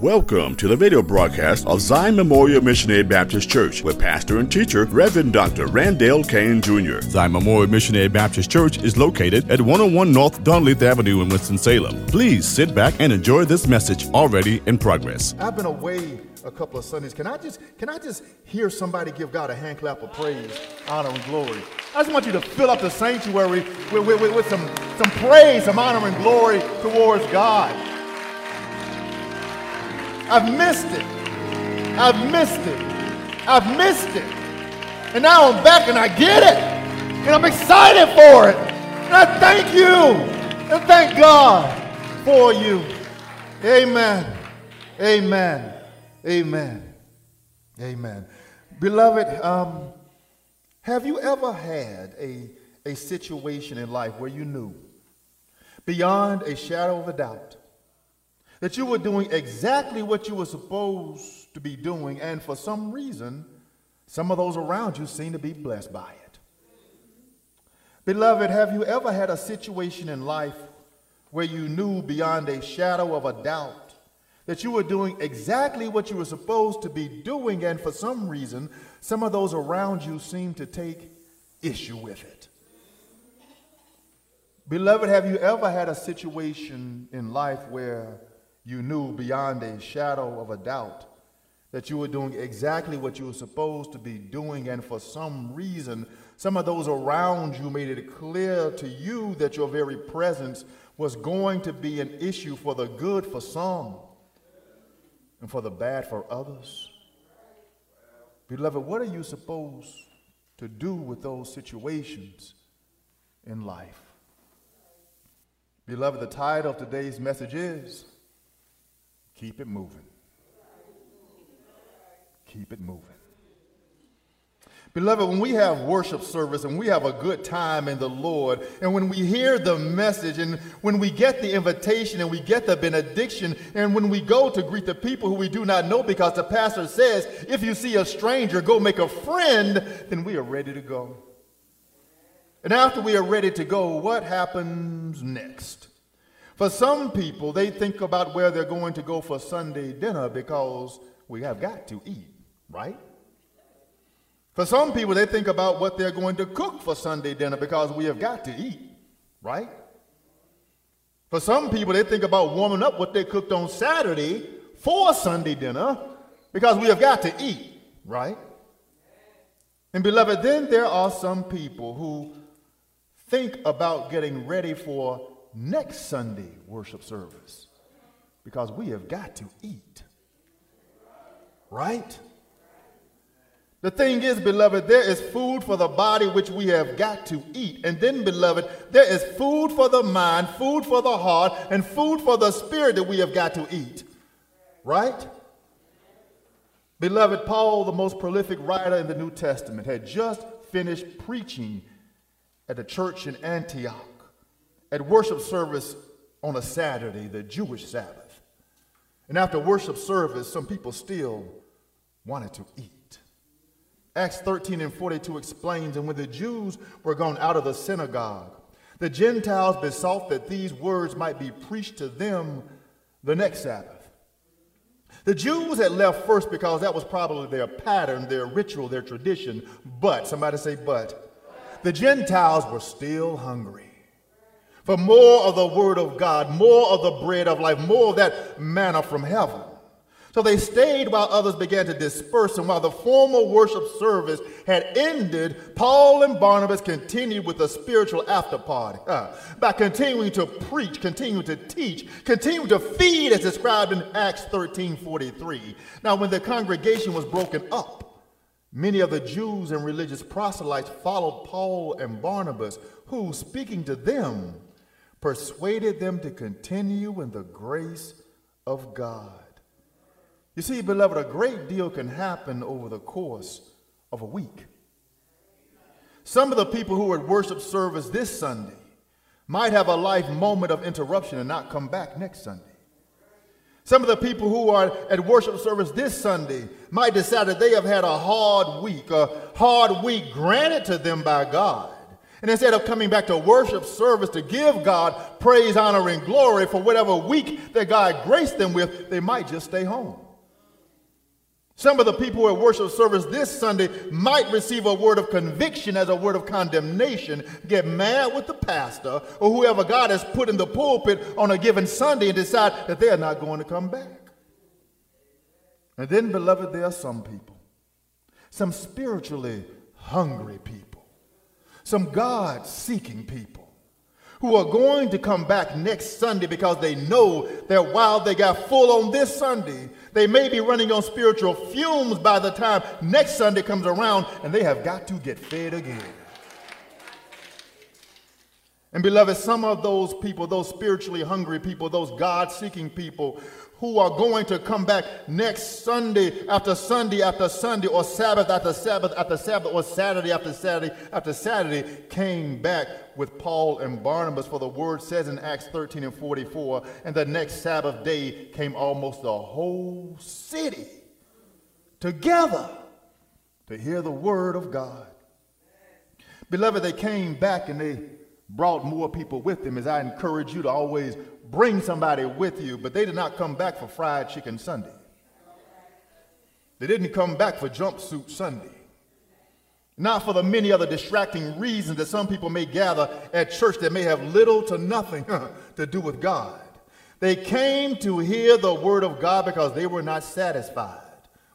Welcome to the video broadcast of Zion Memorial Missionary Baptist Church with pastor and teacher Reverend Dr. Randall Kane Jr. Zion Memorial Missionary Baptist Church is located at 101 North Dunleith Avenue in Winston-Salem. Please sit back and enjoy this message already in progress. I've been away a couple of Sundays. Can I just can I just hear somebody give God a hand clap of praise, honor, and glory? I just want you to fill up the sanctuary with, with, with, with some, some praise, some honor, and glory towards God. I've missed it. I've missed it. I've missed it. And now I'm back and I get it. And I'm excited for it. And I thank you. And thank God for you. Amen. Amen. Amen. Amen. Beloved, um, have you ever had a, a situation in life where you knew beyond a shadow of a doubt that you were doing exactly what you were supposed to be doing, and for some reason, some of those around you seem to be blessed by it. Beloved, have you ever had a situation in life where you knew beyond a shadow of a doubt that you were doing exactly what you were supposed to be doing, and for some reason, some of those around you seem to take issue with it? Beloved, have you ever had a situation in life where you knew beyond a shadow of a doubt that you were doing exactly what you were supposed to be doing, and for some reason, some of those around you made it clear to you that your very presence was going to be an issue for the good for some and for the bad for others. Beloved, what are you supposed to do with those situations in life? Beloved, the title of today's message is Keep it moving. Keep it moving. Beloved, when we have worship service and we have a good time in the Lord, and when we hear the message, and when we get the invitation and we get the benediction, and when we go to greet the people who we do not know because the pastor says, if you see a stranger, go make a friend, then we are ready to go. And after we are ready to go, what happens next? For some people, they think about where they're going to go for Sunday dinner because we have got to eat, right? For some people, they think about what they're going to cook for Sunday dinner because we have got to eat, right? For some people, they think about warming up what they cooked on Saturday for Sunday dinner because we have got to eat, right? And beloved, then there are some people who think about getting ready for next Sunday worship service because we have got to eat. Right? The thing is, beloved, there is food for the body which we have got to eat. And then, beloved, there is food for the mind, food for the heart, and food for the spirit that we have got to eat. Right? Beloved, Paul, the most prolific writer in the New Testament, had just finished preaching at the church in Antioch at worship service on a Saturday, the Jewish Sabbath. And after worship service, some people still wanted to eat. Acts 13 and 42 explains, and when the Jews were gone out of the synagogue, the Gentiles besought that these words might be preached to them the next Sabbath. The Jews had left first because that was probably their pattern, their ritual, their tradition. But, somebody say, but, the Gentiles were still hungry for more of the word of God, more of the bread of life, more of that manna from heaven. So they stayed while others began to disperse, and while the formal worship service had ended, Paul and Barnabas continued with a spiritual after party uh, by continuing to preach, continuing to teach, continuing to feed, as described in Acts 13 43. Now, when the congregation was broken up, many of the Jews and religious proselytes followed Paul and Barnabas, who, speaking to them, persuaded them to continue in the grace of God. You see, beloved, a great deal can happen over the course of a week. Some of the people who were at worship service this Sunday might have a life moment of interruption and not come back next Sunday. Some of the people who are at worship service this Sunday might decide that they have had a hard week, a hard week granted to them by God And instead of coming back to worship service to give God praise, honor, and glory for whatever week that God graced them with, they might just stay home. Some of the people at worship service this Sunday might receive a word of conviction as a word of condemnation, get mad with the pastor or whoever God has put in the pulpit on a given Sunday and decide that they are not going to come back. And then, beloved, there are some people, some spiritually hungry people, some God seeking people who are going to come back next Sunday because they know that while they got full on this Sunday, they may be running on spiritual fumes by the time next Sunday comes around and they have got to get fed again. And beloved, some of those people, those spiritually hungry people, those God seeking people, who are going to come back next Sunday after Sunday after Sunday, or Sabbath after Sabbath after Sabbath, or Saturday after Saturday after Saturday, came back with Paul and Barnabas. For the word says in Acts 13 and 44, and the next Sabbath day came almost the whole city together to hear the word of God. Beloved, they came back and they brought more people with them, as I encourage you to always bring somebody with you, but they did not come back for fried chicken Sunday. They didn't come back for jumpsuit Sunday. Not for the many other distracting reasons that some people may gather at church that may have little to nothing to do with God. They came to hear the word of God because they were not satisfied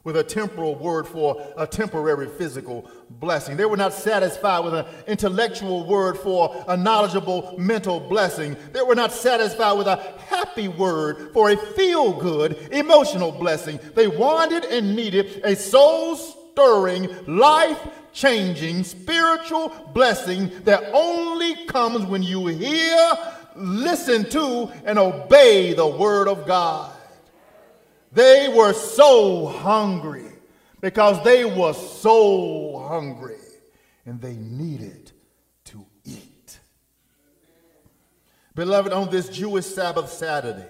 with a temporal word for a temporary physical blessing. They were not satisfied with an intellectual word for a knowledgeable mental blessing. They were not satisfied with a happy word for a feel good emotional blessing. They wanted and needed a soul stirring, life changing spiritual blessing that only comes when you hear, listen to, and obey the word of God. They were so hungry because they were so hungry and they needed to eat. Beloved, on this Jewish Sabbath Saturday,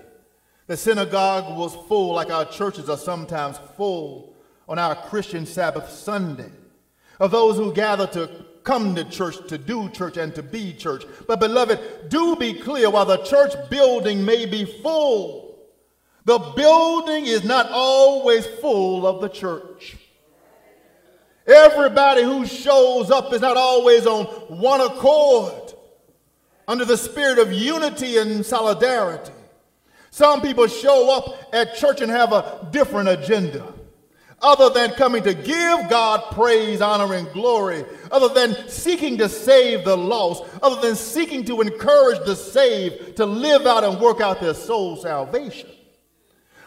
the synagogue was full like our churches are sometimes full on our Christian Sabbath Sunday of those who gather to come to church, to do church, and to be church. But, beloved, do be clear while the church building may be full, the building is not always full of the church. Everybody who shows up is not always on one accord under the spirit of unity and solidarity. Some people show up at church and have a different agenda other than coming to give God praise, honor, and glory, other than seeking to save the lost, other than seeking to encourage the saved to live out and work out their soul salvation.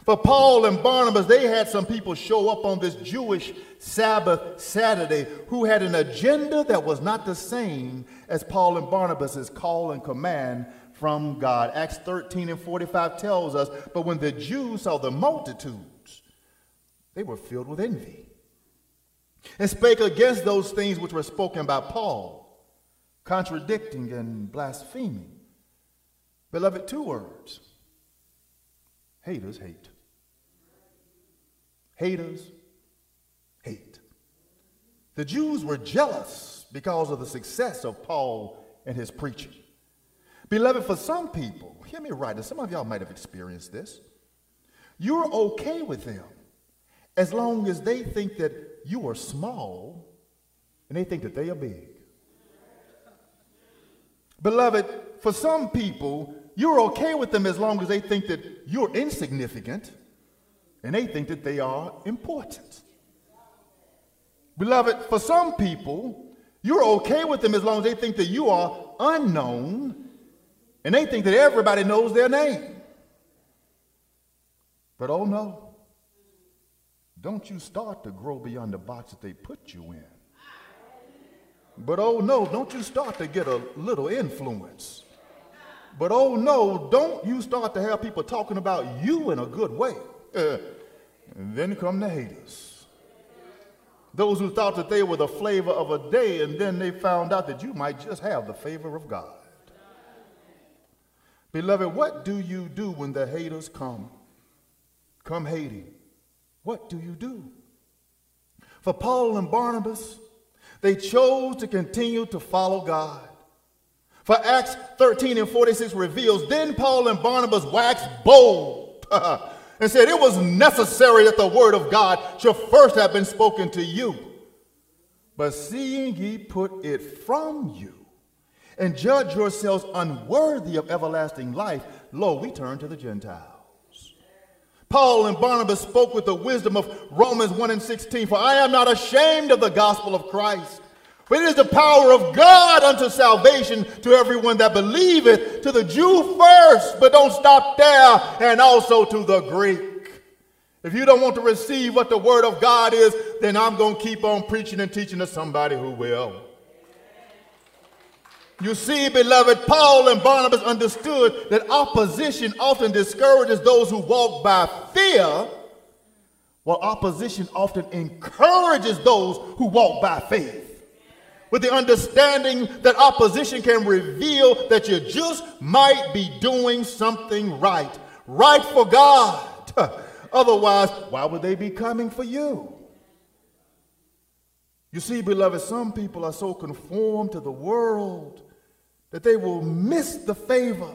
For Paul and Barnabas, they had some people show up on this Jewish Sabbath Saturday who had an agenda that was not the same as Paul and Barnabas' call and command from God. Acts 13 and 45 tells us, but when the Jews saw the multitudes, they were filled with envy and spake against those things which were spoken by Paul, contradicting and blaspheming. Beloved, two words haters hate. Haters hate. The Jews were jealous because of the success of Paul and his preaching. Beloved, for some people, hear me right, and some of y'all might have experienced this. You're okay with them as long as they think that you are small and they think that they are big. Beloved, for some people, you're okay with them as long as they think that you're insignificant and they think that they are important. Beloved, for some people, you're okay with them as long as they think that you are unknown and they think that everybody knows their name. But oh no, don't you start to grow beyond the box that they put you in. But oh no, don't you start to get a little influence. But oh no, don't you start to have people talking about you in a good way. Uh, and then come the haters. Those who thought that they were the flavor of a day, and then they found out that you might just have the favor of God. Beloved, what do you do when the haters come? Come hating. What do you do? For Paul and Barnabas, they chose to continue to follow God. For Acts 13 and 46 reveals, then Paul and Barnabas waxed bold and said, It was necessary that the word of God should first have been spoken to you. But seeing ye put it from you, and judge yourselves unworthy of everlasting life, lo, we turn to the Gentiles. Paul and Barnabas spoke with the wisdom of Romans 1 and 16, for I am not ashamed of the gospel of Christ. For it is the power of God unto salvation to everyone that believeth, to the Jew first, but don't stop there, and also to the Greek. If you don't want to receive what the word of God is, then I'm going to keep on preaching and teaching to somebody who will. You see, beloved, Paul and Barnabas understood that opposition often discourages those who walk by fear, while opposition often encourages those who walk by faith. With the understanding that opposition can reveal that you just might be doing something right, right for God. Otherwise, why would they be coming for you? You see, beloved, some people are so conformed to the world that they will miss the favor,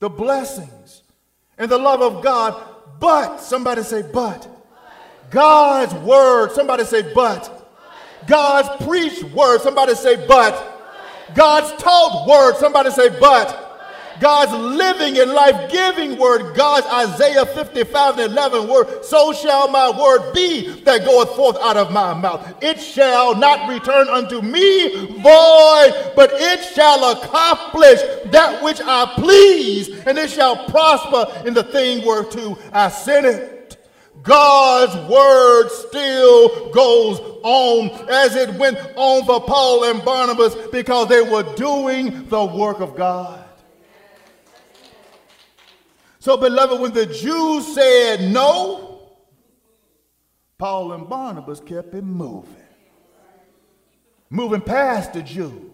the blessings, and the love of God. But, somebody say, but. God's word, somebody say, but. God's preached word, somebody say, but. God's taught word, somebody say, but. God's living and life giving word, God's Isaiah 55 and 11 word, so shall my word be that goeth forth out of my mouth. It shall not return unto me void, but it shall accomplish that which I please, and it shall prosper in the thing whereto I send it. God's word still goes on as it went on for Paul and Barnabas because they were doing the work of God. So, beloved, when the Jews said no, Paul and Barnabas kept it moving. Moving past the Jew,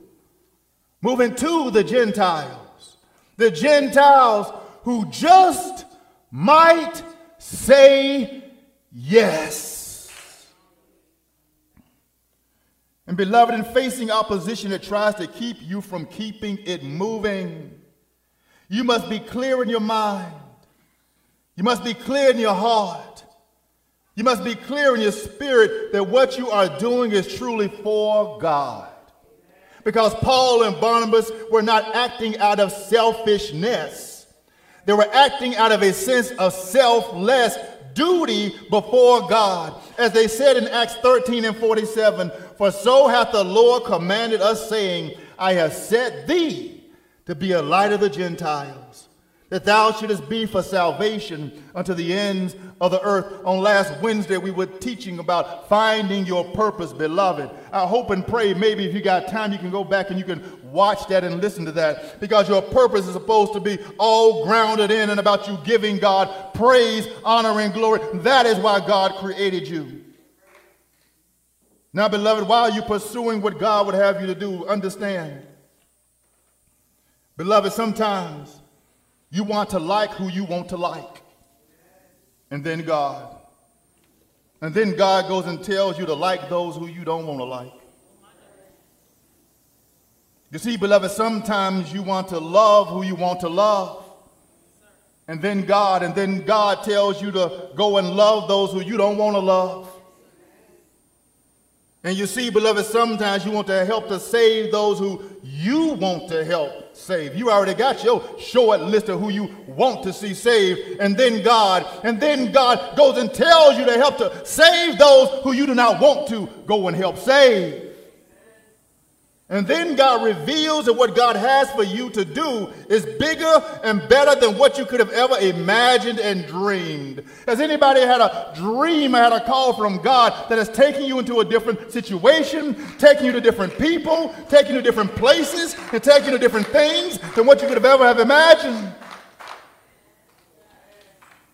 moving to the Gentiles. The Gentiles who just might say yes. And, beloved, in facing opposition that tries to keep you from keeping it moving, you must be clear in your mind you must be clear in your heart. You must be clear in your spirit that what you are doing is truly for God. Because Paul and Barnabas were not acting out of selfishness, they were acting out of a sense of selfless duty before God. As they said in Acts 13 and 47 For so hath the Lord commanded us, saying, I have set thee to be a light of the Gentiles that thou shouldest be for salvation unto the ends of the earth. On last Wednesday, we were teaching about finding your purpose, beloved. I hope and pray maybe if you got time, you can go back and you can watch that and listen to that because your purpose is supposed to be all grounded in and about you giving God praise, honor, and glory. That is why God created you. Now, beloved, while you're pursuing what God would have you to do, understand, beloved, sometimes you want to like who you want to like. And then God. And then God goes and tells you to like those who you don't want to like. You see, beloved, sometimes you want to love who you want to love. And then God, and then God tells you to go and love those who you don't want to love. And you see, beloved, sometimes you want to help to save those who you want to help save. You already got your short list of who you want to see saved. And then God, and then God goes and tells you to help to save those who you do not want to go and help save. And then God reveals that what God has for you to do is bigger and better than what you could have ever imagined and dreamed. Has anybody had a dream or had a call from God that has taken you into a different situation, taking you to different people, taking you to different places, and taking you to different things than what you could have ever have imagined?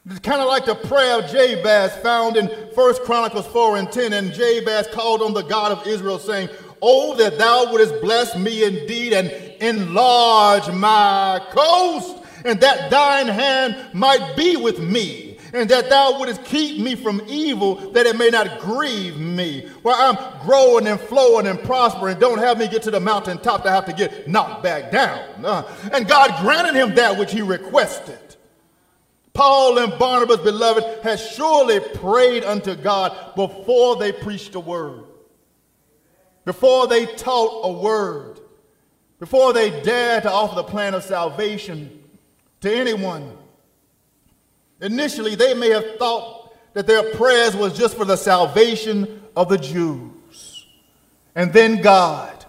It's kind of like the prayer of Jabez found in 1 Chronicles 4 and 10. And Jabez called on the God of Israel, saying, Oh, that thou wouldest bless me indeed and enlarge my coast, and that thine hand might be with me, and that thou wouldest keep me from evil, that it may not grieve me. While I'm growing and flowing and prospering, don't have me get to the mountaintop to have to get knocked back down. Uh, and God granted him that which he requested. Paul and Barnabas, beloved, had surely prayed unto God before they preached the word, before they taught a word, before they dared to offer the plan of salvation to anyone. Initially, they may have thought that their prayers was just for the salvation of the Jews. And then God,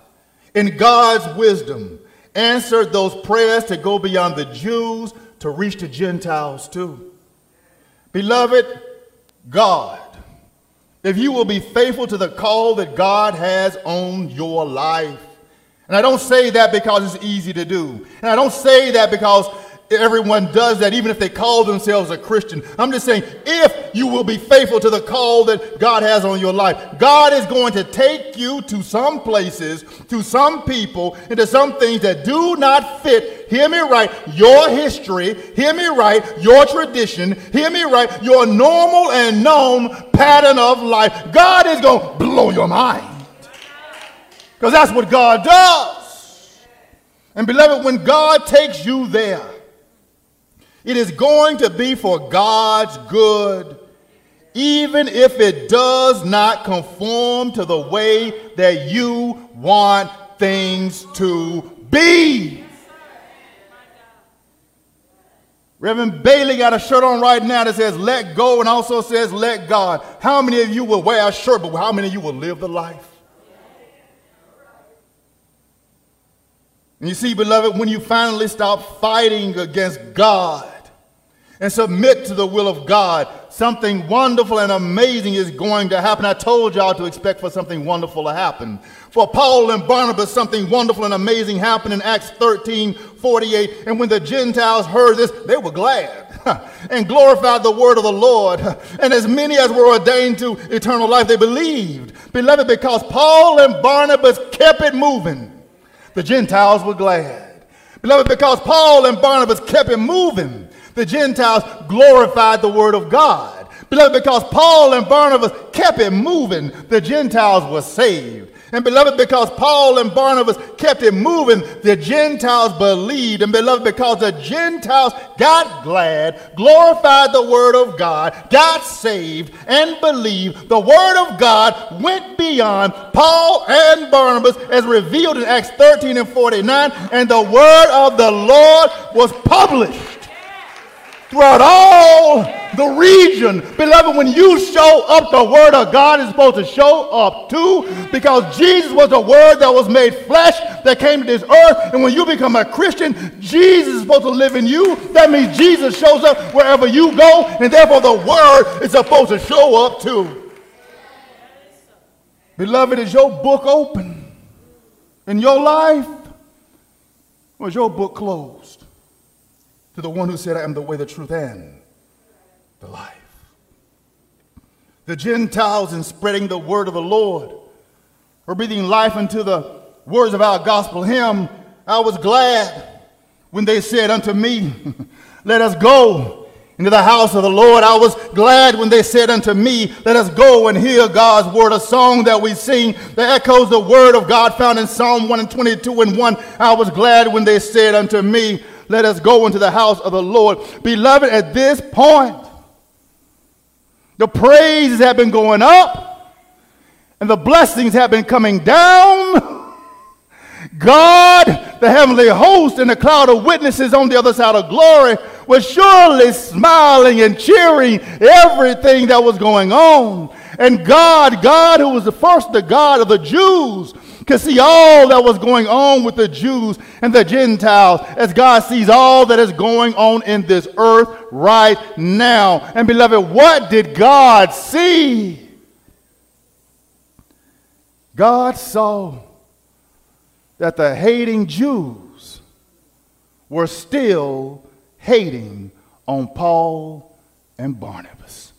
in God's wisdom, answered those prayers to go beyond the Jews to reach the Gentiles too. Beloved, God, if you will be faithful to the call that God has on your life, and I don't say that because it's easy to do, and I don't say that because everyone does that, even if they call themselves a Christian. I'm just saying, if you will be faithful to the call that God has on your life, God is going to take you to some places, to some people, and to some things that do not fit, hear me right, your history, hear me right, your tradition, hear me right, your normal and known pattern of life. God is going to blow your mind. Because that's what God does. And beloved, when God takes you there, it is going to be for God's good, even if it does not conform to the way that you want things to be. Reverend Bailey got a shirt on right now that says let go and also says let God. How many of you will wear a shirt, but how many of you will live the life? And you see, beloved, when you finally stop fighting against God and submit to the will of God, something wonderful and amazing is going to happen. I told y'all to expect for something wonderful to happen. For Paul and Barnabas, something wonderful and amazing happened in Acts 13 48. And when the Gentiles heard this, they were glad and glorified the word of the Lord. And as many as were ordained to eternal life, they believed. Beloved, because Paul and Barnabas kept it moving, the Gentiles were glad. Beloved, because Paul and Barnabas kept it moving, the Gentiles glorified the word of God. Beloved, because Paul and Barnabas kept it moving, the Gentiles were saved. And beloved, because Paul and Barnabas kept it moving, the Gentiles believed. And beloved, because the Gentiles got glad, glorified the word of God, got saved, and believed, the word of God went beyond Paul and Barnabas as revealed in Acts 13 and 49, and the word of the Lord was published throughout all the region. Beloved, when you show up, the word of God is supposed to show up too because Jesus was the word that was made flesh that came to this earth. And when you become a Christian, Jesus is supposed to live in you. That means Jesus shows up wherever you go, and therefore the word is supposed to show up too. Beloved, is your book open in your life? Or is your book closed? To the one who said, I am the way, the truth, and the life. The Gentiles, in spreading the word of the Lord, were breathing life into the words of our gospel hymn. I was glad when they said unto me, Let us go into the house of the Lord. I was glad when they said unto me, Let us go and hear God's word, a song that we sing that echoes the word of God found in Psalm 122 and 1. I was glad when they said unto me, let us go into the house of the Lord. Beloved, at this point, the praises have been going up and the blessings have been coming down. God, the heavenly host, and the cloud of witnesses on the other side of glory was surely smiling and cheering everything that was going on. And God, God who was the first, the God of the Jews, could see all that was going on with the Jews and the Gentiles as God sees all that is going on in this earth right now. And beloved, what did God see? God saw that the hating Jews were still hating on Paul and Barnabas.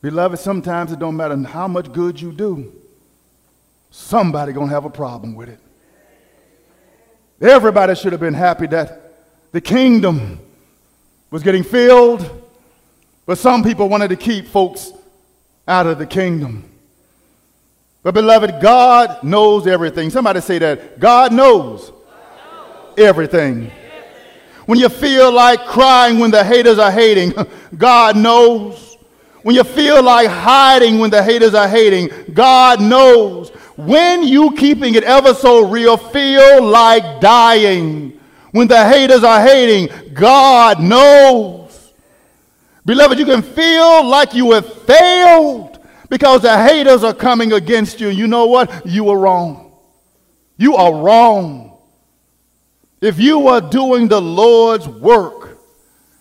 Beloved, sometimes it don't matter how much good you do somebody going to have a problem with it. Everybody should have been happy that the kingdom was getting filled, But some people wanted to keep folks out of the kingdom. But, beloved, God knows everything. Somebody say that. God knows everything. When you feel like crying when the haters are hating, God knows. When you feel like hiding when the haters are hating, God knows. When you keeping it ever so real, feel like dying. When the haters are hating, God knows. Beloved, you can feel like you have failed because the haters are coming against you. You know what? You are wrong. You are wrong. If you are doing the Lord's work,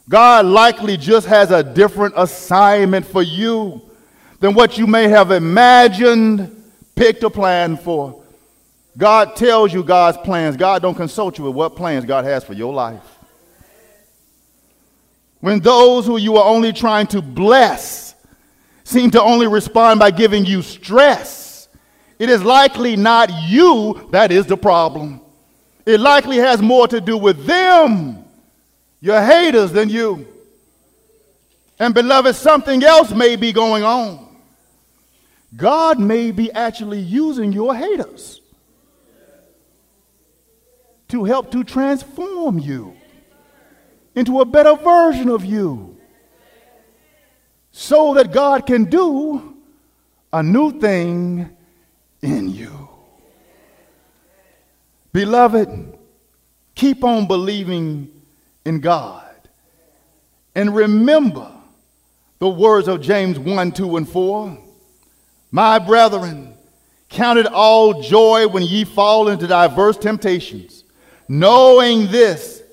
God likely just has a different assignment for you than what you may have imagined picked a plan for. God tells you God's plans. God don't consult you with what plans God has for your life. When those who you are only trying to bless seem to only respond by giving you stress, it is likely not you that is the problem. It likely has more to do with them, your haters, than you. And beloved, something else may be going on. God may be actually using your haters to help to transform you into a better version of you so that God can do a new thing in you. Beloved, keep on believing in God and remember the words of James 1, 2, and 4. My brethren, count it all joy when ye fall into diverse temptations, knowing this.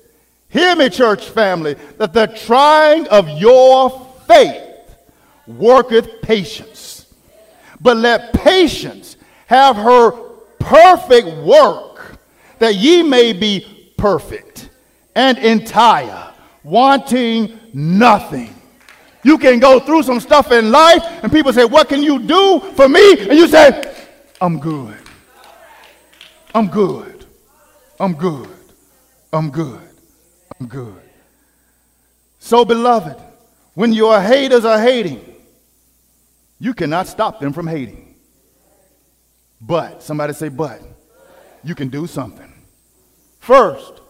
Hear me, church family, that the trying of your faith worketh patience. But let patience have her perfect work, that ye may be perfect and entire, wanting nothing. You can go through some stuff in life, and people say, What can you do for me? And you say, I'm good. I'm good. I'm good. I'm good. I'm good. So, beloved, when your haters are hating, you cannot stop them from hating. But, somebody say, but, you can do something. First,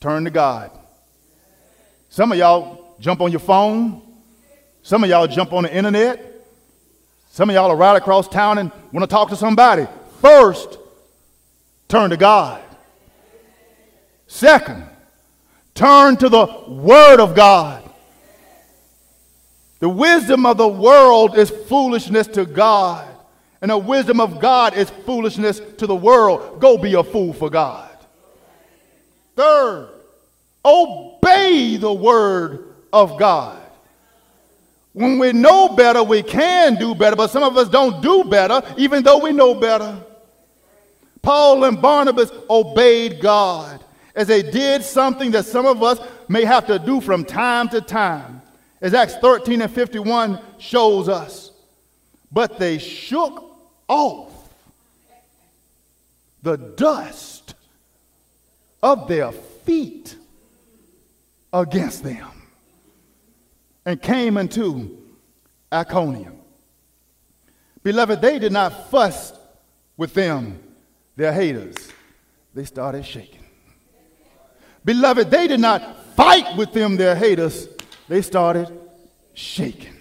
turn to God. Some of y'all jump on your phone some of y'all jump on the internet. Some of y'all are right across town and want to talk to somebody. First, turn to God. Second, turn to the Word of God. The wisdom of the world is foolishness to God, and the wisdom of God is foolishness to the world. Go be a fool for God. Third, obey the Word of God. When we know better, we can do better, but some of us don't do better, even though we know better. Paul and Barnabas obeyed God as they did something that some of us may have to do from time to time, as Acts 13 and 51 shows us. But they shook off the dust of their feet against them and came into Iconium. Beloved, they did not fuss with them, their haters. They started shaking. Beloved, they did not fight with them, their haters. They started shaking.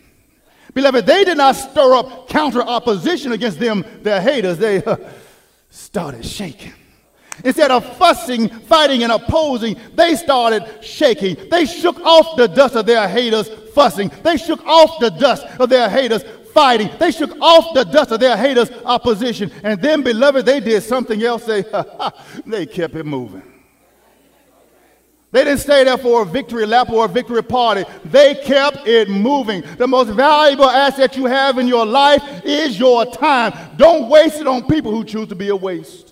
Beloved, they did not stir up counter opposition against them, their haters. They uh, started shaking. Instead of fussing, fighting, and opposing, they started shaking. They shook off the dust of their haters fussing. They shook off the dust of their haters fighting. They shook off the dust of their haters opposition. And then, beloved, they did something else. They, they kept it moving. They didn't stay there for a victory lap or a victory party. They kept it moving. The most valuable asset you have in your life is your time. Don't waste it on people who choose to be a waste.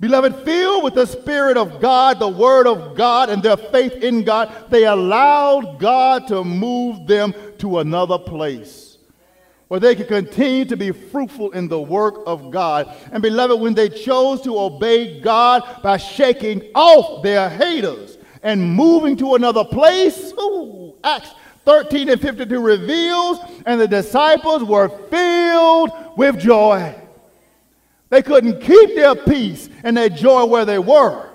Beloved, filled with the Spirit of God, the Word of God, and their faith in God, they allowed God to move them to another place where they could continue to be fruitful in the work of God. And beloved, when they chose to obey God by shaking off their haters and moving to another place. Ooh, Acts 13 and 52 reveals, and the disciples were filled with joy. They couldn't keep their peace and their joy where they were.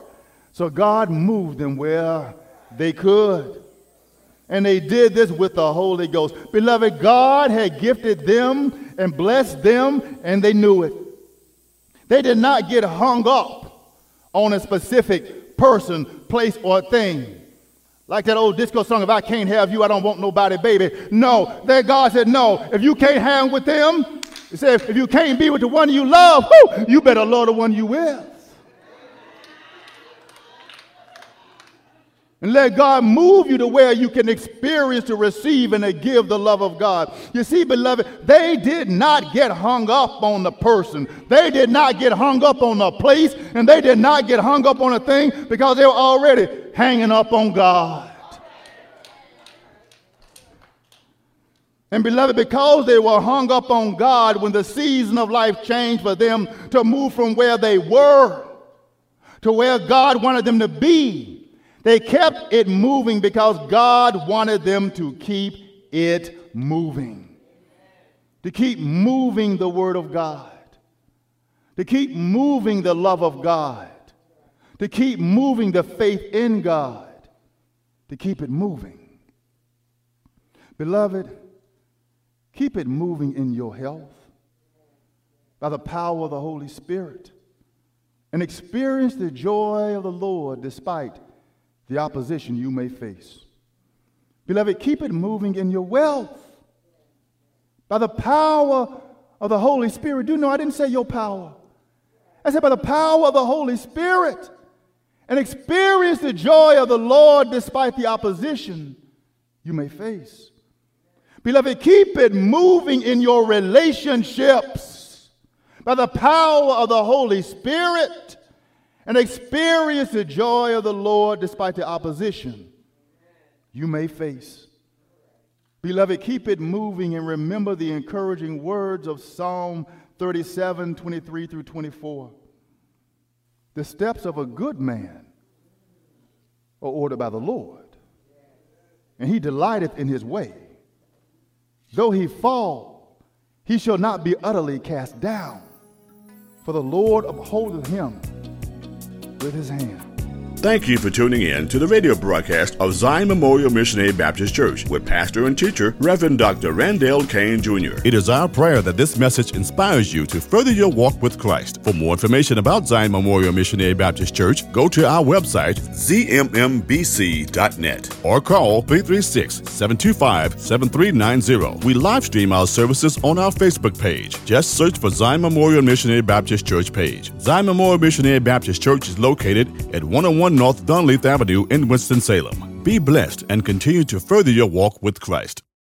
So God moved them where they could. And they did this with the Holy Ghost. Beloved, God had gifted them and blessed them, and they knew it. They did not get hung up on a specific person, place, or thing. Like that old disco song, if I can't have you, I don't want nobody, baby. No, that God said, no, if you can't hang with them, he said, if you can't be with the one you love, whoo, you better love the one you with. And let God move you to where you can experience to receive and to give the love of God. You see, beloved, they did not get hung up on the person. They did not get hung up on the place. And they did not get hung up on a thing because they were already hanging up on God. And beloved, because they were hung up on God when the season of life changed for them to move from where they were to where God wanted them to be they kept it moving because God wanted them to keep it moving. To keep moving the Word of God. To keep moving the love of God. To keep moving the faith in God. To keep it moving. Beloved, keep it moving in your health by the power of the Holy Spirit and experience the joy of the Lord despite the opposition you may face. Beloved, keep it moving in your wealth by the power of the Holy Spirit. Do you know I didn't say your power? I said by the power of the Holy Spirit and experience the joy of the Lord despite the opposition you may face. Beloved, keep it moving in your relationships by the power of the Holy Spirit and experience the joy of the Lord despite the opposition you may face. Beloved, keep it moving and remember the encouraging words of Psalm 37 23 through 24. The steps of a good man are ordered by the Lord, and he delighteth in his way. Though he fall, he shall not be utterly cast down, for the Lord upholdeth him with his hand. Thank you for tuning in to the radio broadcast of Zion Memorial Missionary Baptist Church with pastor and teacher Reverend Dr. Randall Kane Jr. It is our prayer that this message inspires you to further your walk with Christ. For more information about Zion Memorial Missionary Baptist Church, go to our website, zmmbc.net, or call 336 725 7390. We live stream our services on our Facebook page. Just search for Zion Memorial Missionary Baptist Church page. Zion Memorial Missionary Baptist Church is located at 101 North Dunleith Avenue in Winston-Salem. Be blessed and continue to further your walk with Christ.